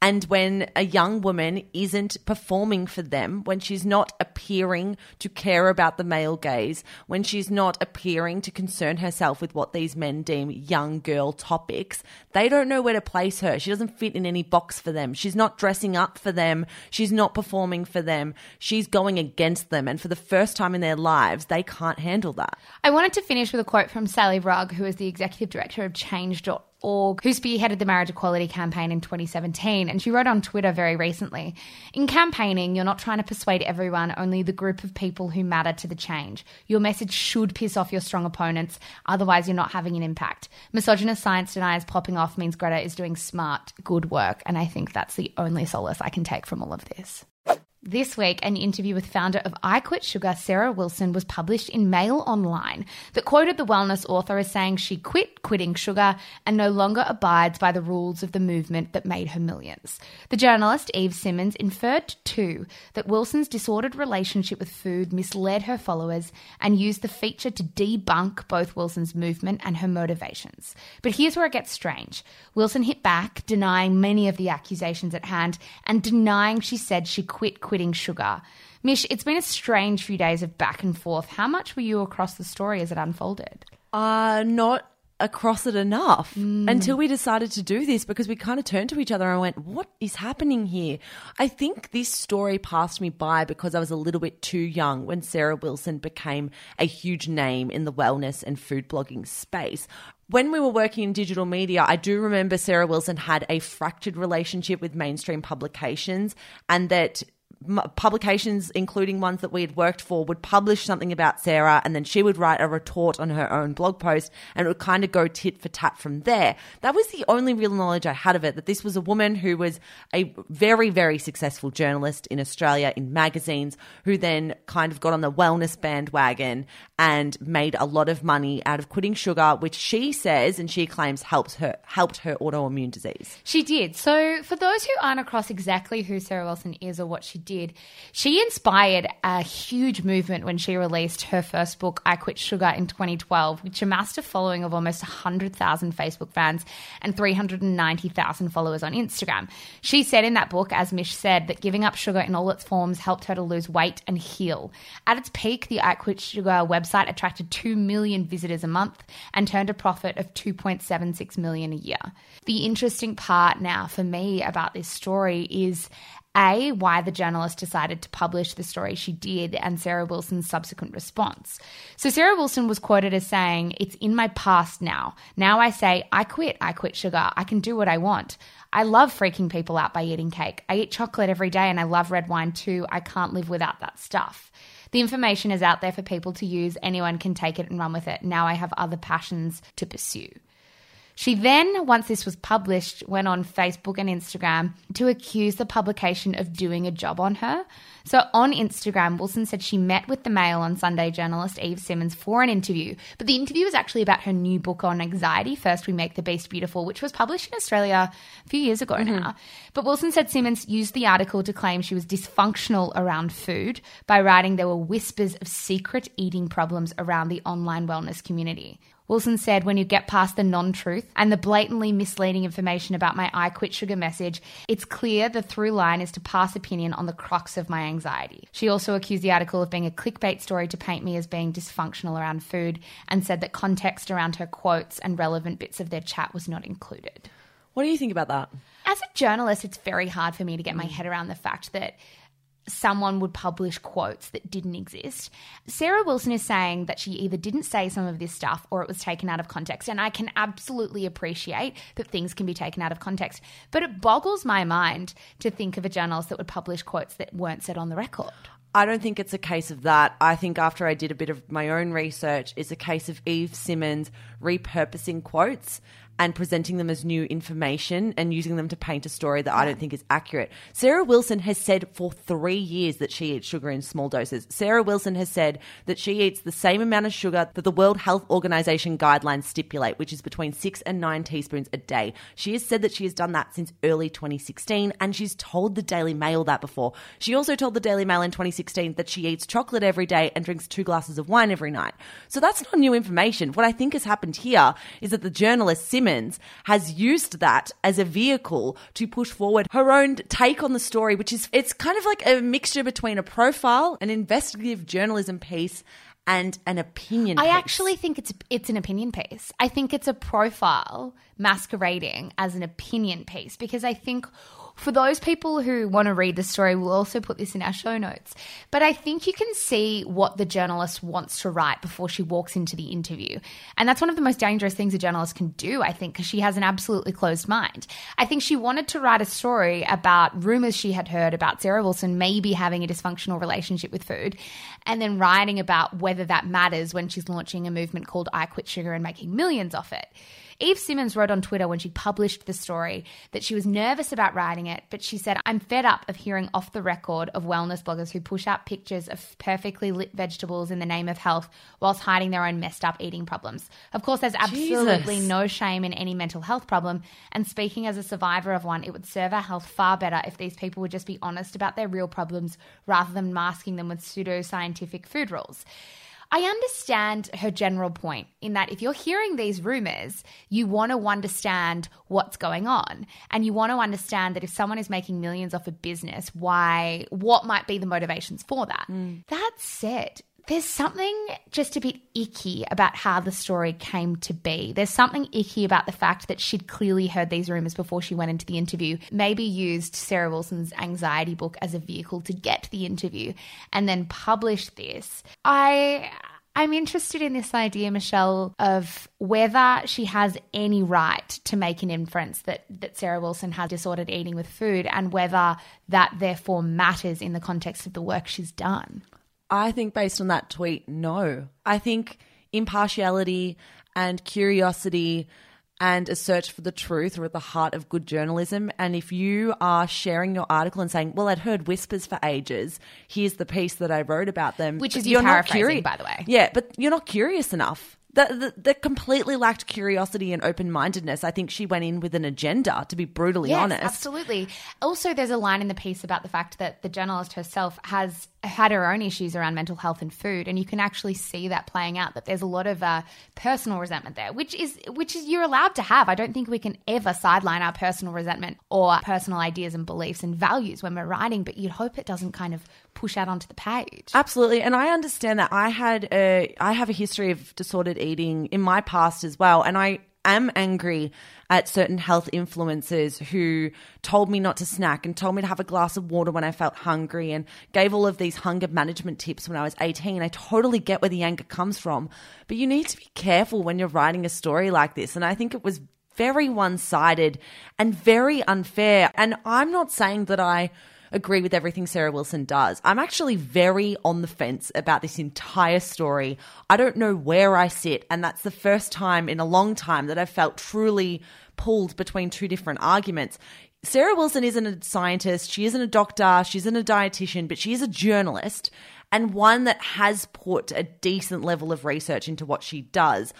And when a young woman isn't performing for them, when she's not appearing to care about the male gaze, when she's not appearing to concern herself with what these men deem young girl topics, they don't know where to place her. She doesn't fit in any box for them. She's not dressing up for them. She's not performing for them. She's going against them. And for the first time in their lives, they can't handle that. I wanted to finish with a quote from Sally Rugg, who is the executive director of Change.org, who spearheaded the marriage equality campaign in 2017. And she wrote on Twitter very recently In campaigning, you're not trying to persuade everyone, only the group of people who matter to the change. Your message should piss off your strong opponents, otherwise, you're not having an impact. Misogynist science deniers popping off means Greta is doing smart, good work. And I think that's the only solace I can take from all of this. This week, an interview with founder of I Quit Sugar, Sarah Wilson, was published in Mail Online that quoted the wellness author as saying she quit quitting sugar and no longer abides by the rules of the movement that made her millions. The journalist Eve Simmons inferred too that Wilson's disordered relationship with food misled her followers and used the feature to debunk both Wilson's movement and her motivations. But here's where it gets strange. Wilson hit back, denying many of the accusations at hand and denying she said she quit quitting sugar. Mish, it's been a strange few days of back and forth. How much were you across the story as it unfolded? Uh, not across it enough until we decided to do this because we kind of turned to each other and went, What is happening here? I think this story passed me by because I was a little bit too young when Sarah Wilson became a huge name in the wellness and food blogging space. When we were working in digital media, I do remember Sarah Wilson had a fractured relationship with mainstream publications and that publications, including ones that we had worked for, would publish something about Sarah and then she would write a retort on her own blog post and it would kind of go tit for tat from there. That was the only real knowledge I had of it, that this was a woman who was a very, very successful journalist in Australia in magazines who then kind of got on the wellness bandwagon and made a lot of money out of quitting sugar, which she says and she claims helps her helped her autoimmune disease. She did. So, for those who aren't across exactly who Sarah Wilson is or what she did, she inspired a huge movement when she released her first book, I Quit Sugar, in 2012, which amassed a following of almost 100,000 Facebook fans and 390,000 followers on Instagram. She said in that book, as Mish said, that giving up sugar in all its forms helped her to lose weight and heal. At its peak, the I Quit Sugar website attracted 2 million visitors a month and turned a profit of 2.76 million a year. The interesting part now for me about this story is a, why the journalist decided to publish the story she did and Sarah Wilson's subsequent response. So, Sarah Wilson was quoted as saying, It's in my past now. Now I say, I quit, I quit sugar. I can do what I want. I love freaking people out by eating cake. I eat chocolate every day and I love red wine too. I can't live without that stuff. The information is out there for people to use. Anyone can take it and run with it. Now I have other passions to pursue. She then, once this was published, went on Facebook and Instagram to accuse the publication of doing a job on her. So on Instagram, Wilson said she met with the Mail on Sunday journalist Eve Simmons for an interview. But the interview was actually about her new book on anxiety, First We Make the Beast Beautiful, which was published in Australia a few years ago mm-hmm. now. But Wilson said Simmons used the article to claim she was dysfunctional around food by writing there were whispers of secret eating problems around the online wellness community. Wilson said, when you get past the non truth and the blatantly misleading information about my I quit sugar message, it's clear the through line is to pass opinion on the crux of my anxiety. She also accused the article of being a clickbait story to paint me as being dysfunctional around food and said that context around her quotes and relevant bits of their chat was not included. What do you think about that? As a journalist, it's very hard for me to get my head around the fact that someone would publish quotes that didn't exist. Sarah Wilson is saying that she either didn't say some of this stuff or it was taken out of context. And I can absolutely appreciate that things can be taken out of context. But it boggles my mind to think of a journalist that would publish quotes that weren't said on the record. I don't think it's a case of that. I think after I did a bit of my own research, it's a case of Eve Simmons repurposing quotes and presenting them as new information and using them to paint a story that I don't think is accurate. Sarah Wilson has said for three years that she eats sugar in small doses. Sarah Wilson has said that she eats the same amount of sugar that the World Health Organization guidelines stipulate, which is between six and nine teaspoons a day. She has said that she has done that since early 2016, and she's told the Daily Mail that before. She also told the Daily Mail in 2016 that she eats chocolate every day and drinks two glasses of wine every night. So that's not new information. What I think has happened here is that the journalist Simmons has used that as a vehicle to push forward her own take on the story, which is it's kind of like a mixture between a profile, an investigative journalism piece, and an opinion. Piece. I piece. actually think it's it's an opinion piece. I think it's a profile masquerading as an opinion piece because I think for those people who want to read the story, we'll also put this in our show notes. But I think you can see what the journalist wants to write before she walks into the interview. And that's one of the most dangerous things a journalist can do, I think, because she has an absolutely closed mind. I think she wanted to write a story about rumors she had heard about Sarah Wilson maybe having a dysfunctional relationship with food, and then writing about whether that matters when she's launching a movement called I Quit Sugar and making millions off it. Eve Simmons wrote on Twitter when she published the story that she was nervous about writing it, but she said, I'm fed up of hearing off the record of wellness bloggers who push out pictures of perfectly lit vegetables in the name of health whilst hiding their own messed up eating problems. Of course, there's absolutely Jesus. no shame in any mental health problem, and speaking as a survivor of one, it would serve our health far better if these people would just be honest about their real problems rather than masking them with pseudo-scientific food rules. I understand her general point in that if you're hearing these rumors, you want to understand what's going on. And you want to understand that if someone is making millions off a business, why, what might be the motivations for that? Mm. That said, there's something just a bit icky about how the story came to be. There's something icky about the fact that she'd clearly heard these rumors before she went into the interview, maybe used Sarah Wilson's anxiety book as a vehicle to get the interview, and then published this. I. I'm interested in this idea, Michelle, of whether she has any right to make an inference that, that Sarah Wilson has disordered eating with food and whether that therefore matters in the context of the work she's done. I think based on that tweet, no. I think impartiality and curiosity and a search for the truth are at the heart of good journalism. And if you are sharing your article and saying, "Well, I'd heard whispers for ages. Here's the piece that I wrote about them," Which is you're not paraphrasing, curi- by the way. Yeah, but you're not curious enough. That, that, that completely lacked curiosity and open mindedness. I think she went in with an agenda, to be brutally Yes, honest. absolutely. Also, there's a line in the piece about the fact that the journalist herself has had her own issues around mental health and food, and you can actually see that playing out. That there's a lot of uh, personal resentment there, which is which is you're allowed to have. I don't think we can ever sideline our personal resentment or personal ideas and beliefs and values when we're writing, but you'd hope it doesn't kind of push out onto the page. Absolutely, and I understand that. I had a, I have a history of disordered eating in my past as well, and I am angry at certain health influencers who told me not to snack and told me to have a glass of water when I felt hungry and gave all of these hunger management tips when I was 18. I totally get where the anger comes from, but you need to be careful when you're writing a story like this, and I think it was very one sided and very unfair. And I'm not saying that I agree with everything Sarah Wilson does. I'm actually very on the fence about this entire story. I don't know where I sit, and that's the first time in a long time that I've felt truly pulled between two different arguments. Sarah Wilson isn't a scientist, she isn't a doctor, she isn't a dietitian, but she is a journalist and one that has put a decent level of research into what she does.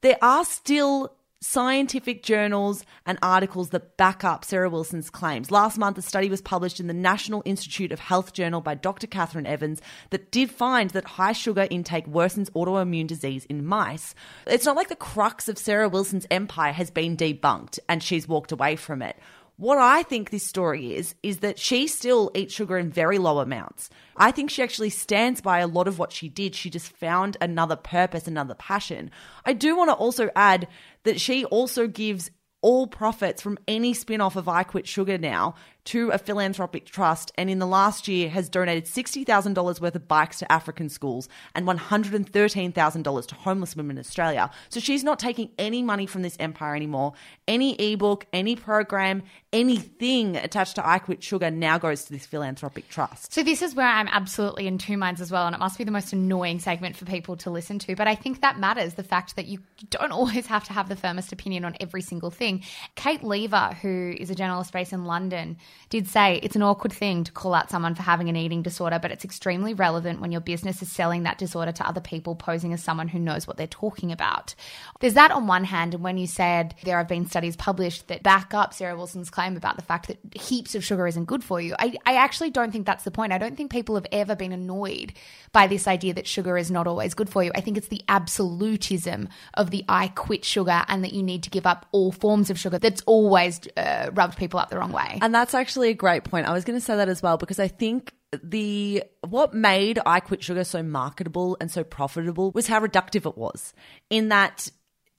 There are still scientific journals and articles that back up Sarah Wilson's claims. Last month, a study was published in the National Institute of Health Journal by Dr. Catherine Evans that did find that high sugar intake worsens autoimmune disease in mice. It's not like the crux of Sarah Wilson's empire has been debunked and she's walked away from it. What I think this story is, is that she still eats sugar in very low amounts. I think she actually stands by a lot of what she did. She just found another purpose, another passion. I do want to also add that she also gives all profits from any spin off of I Quit Sugar now to a philanthropic trust and in the last year has donated $60,000 worth of bikes to African schools and $113,000 to homeless women in Australia. So she's not taking any money from this empire anymore. Any ebook, any program, anything attached to I Quit Sugar now goes to this philanthropic trust. So this is where I'm absolutely in two minds as well, and it must be the most annoying segment for people to listen to. But I think that matters the fact that you don't always have to have the firmest opinion on every single thing. Kate Leaver, who is a journalist based in London, did say it's an awkward thing to call out someone for having an eating disorder, but it's extremely relevant when your business is selling that disorder to other people, posing as someone who knows what they're talking about. There's that on one hand, and when you said there have been studies published that back up Sarah Wilson's claim about the fact that heaps of sugar isn't good for you, I, I actually don't think that's the point. I don't think people have ever been annoyed by this idea that sugar is not always good for you. I think it's the absolutism of the I quit sugar and that you need to give up all forms of sugar that's always uh, rubbed people up the wrong way. And that's actually a great point. I was going to say that as well because I think the what made I Quit Sugar so marketable and so profitable was how reductive it was. In that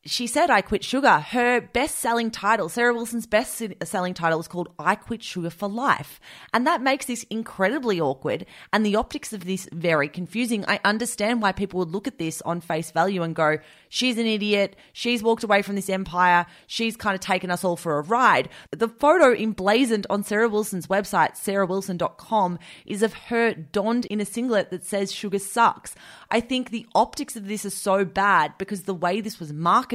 she said I Quit Sugar. Her best selling title, Sarah Wilson's best selling title is called I Quit Sugar for Life. And that makes this incredibly awkward and the optics of this very confusing. I understand why people would look at this on face value and go, she's an idiot. She's walked away from this empire. She's kind of taken us all for a ride. The photo emblazoned on Sarah Wilson's website, sarahwilson.com, is of her donned in a singlet that says sugar sucks. I think the optics of this are so bad because the way this was marketed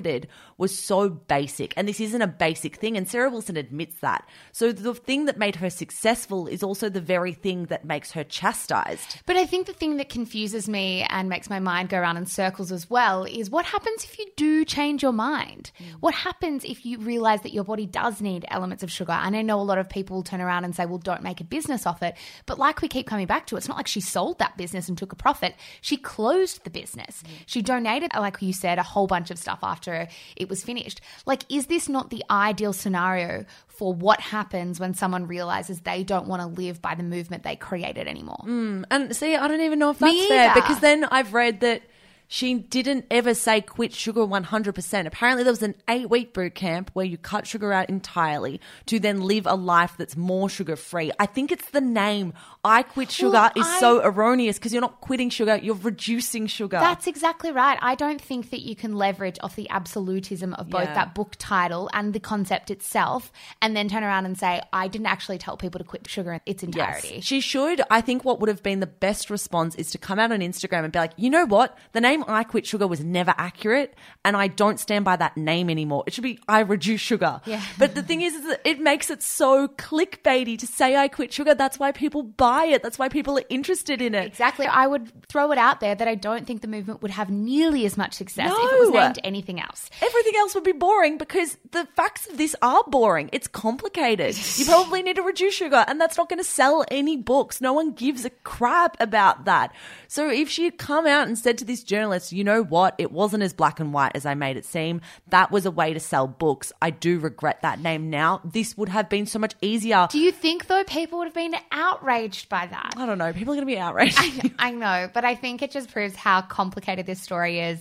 was so basic. And this isn't a basic thing. And Sarah Wilson admits that. So the thing that made her successful is also the very thing that makes her chastised. But I think the thing that confuses me and makes my mind go around in circles as well is what happens if you do change your mind? Mm. What happens if you realize that your body does need elements of sugar? And I know a lot of people will turn around and say, well, don't make a business off it. But like we keep coming back to, it's not like she sold that business and took a profit. She closed the business. Mm. She donated, like you said, a whole bunch of stuff after it was finished. Like, is this not the ideal scenario for what happens when someone realizes they don't want to live by the movement they created anymore? Mm, and see, I don't even know if that's fair because then I've read that she didn't ever say quit sugar 100%. Apparently, there was an eight week boot camp where you cut sugar out entirely to then live a life that's more sugar free. I think it's the name. I quit sugar Well, is I- so erroneous because you're not quitting sugar, you're reducing sugar. That's exactly right. I don't think that you can leverage off the absolutism of both Yeah. that book title and the concept itself and then turn around and say, I didn't actually tell people to quit sugar in its entirety. Yes. She should. I think what would have been the best response is to come out on Instagram and be like, you know what? The name I Quit Sugar was never accurate, and I don't stand by that name anymore. It should be I Reduce Sugar. Yeah. But the thing is, is that it makes it so clickbaity to say I quit sugar. That's why people buy it. That's why people are interested in it. Exactly. I would throw it out there that I don't think the movement would have nearly as much success if it was named anything else. Everything else would be boring because the facts of this are boring. It's complicated. You probably need to reduce sugar, and that's not going to sell any books. No one gives a crap about that. So if she had come out and said to this journalist, you know what, it wasn't as black and white as I made it seem, that was a way to sell books. I do regret that name now. This would have been so much easier. Do you think, though, people would have been outraged by that? I don't know. People are going to be outraged. I know, but I think it just proves how complicated this story is.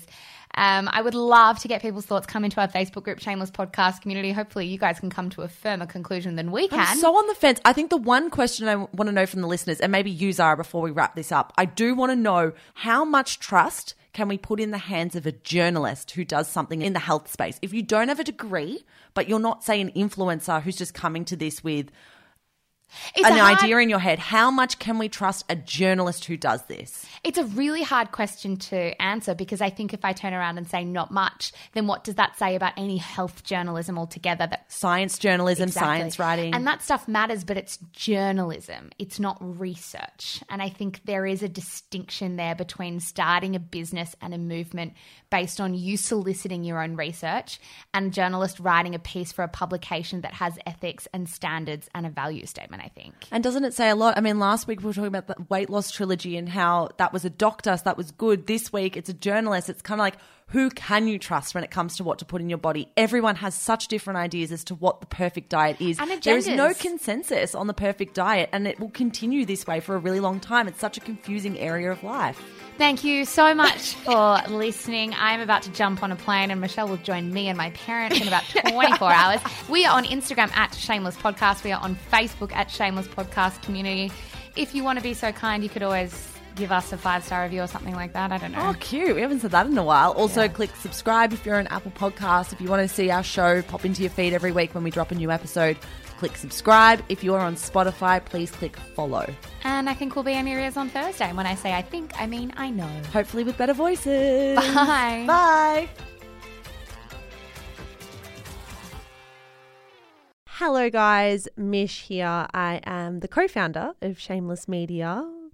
Um, I would love to get people's thoughts. Come into our Facebook group, Shameless Podcast Community. Hopefully, you guys can come to a firmer conclusion than we can. I'm so on the fence. I think the one question I want to know from the listeners, and maybe you, Zara, before we wrap this up, I do want to know how much trust can we put in the hands of a journalist who does something in the health space? If you don't have a degree, but you're not, say, an influencer who's just coming to this with It's an hard- idea in your head. How much can we trust a journalist who does this? It's a really hard question to answer because I think if I turn around and say not much, then what does that say about any health journalism altogether? That Science journalism, Exactly. science writing. And that stuff matters, but it's journalism. It's not research. And I think there is a distinction there between starting a business and a movement based on you soliciting your own research and journalist writing a piece for a publication that has ethics and standards and a value statement, I think. And doesn't it say a lot? I mean, last week we were talking about the weight loss trilogy and how that was a doctor, so that was good. This week it's a journalist. It's kind of like, who can you trust when it comes to what to put in your body? Everyone has such different ideas as to what the perfect diet is. And there is no consensus on the perfect diet, and it will continue this way for a really long time. It's such a confusing area of life. Thank you so much for listening. I'm about to jump on a plane, and Michelle will join me and my parents in about 24 hours. We are on Instagram at Shameless Podcast. We are on Facebook at Shameless Podcast Community. If you want to be so kind, you could always give us a five star review or something like that. I don't know. Oh, cute. We haven't said that in a while. Also, click subscribe if you're an Apple Podcast. If you want to see our show pop into your feed every week when we drop a new episode, click subscribe. If you're on Spotify, please click follow. And I think we'll be in your ears on Thursday. And when I say I think, I mean I know. Hopefully, with better voices. Bye. Bye. Hello, guys. Mish here. I am the co founder of Shameless Media.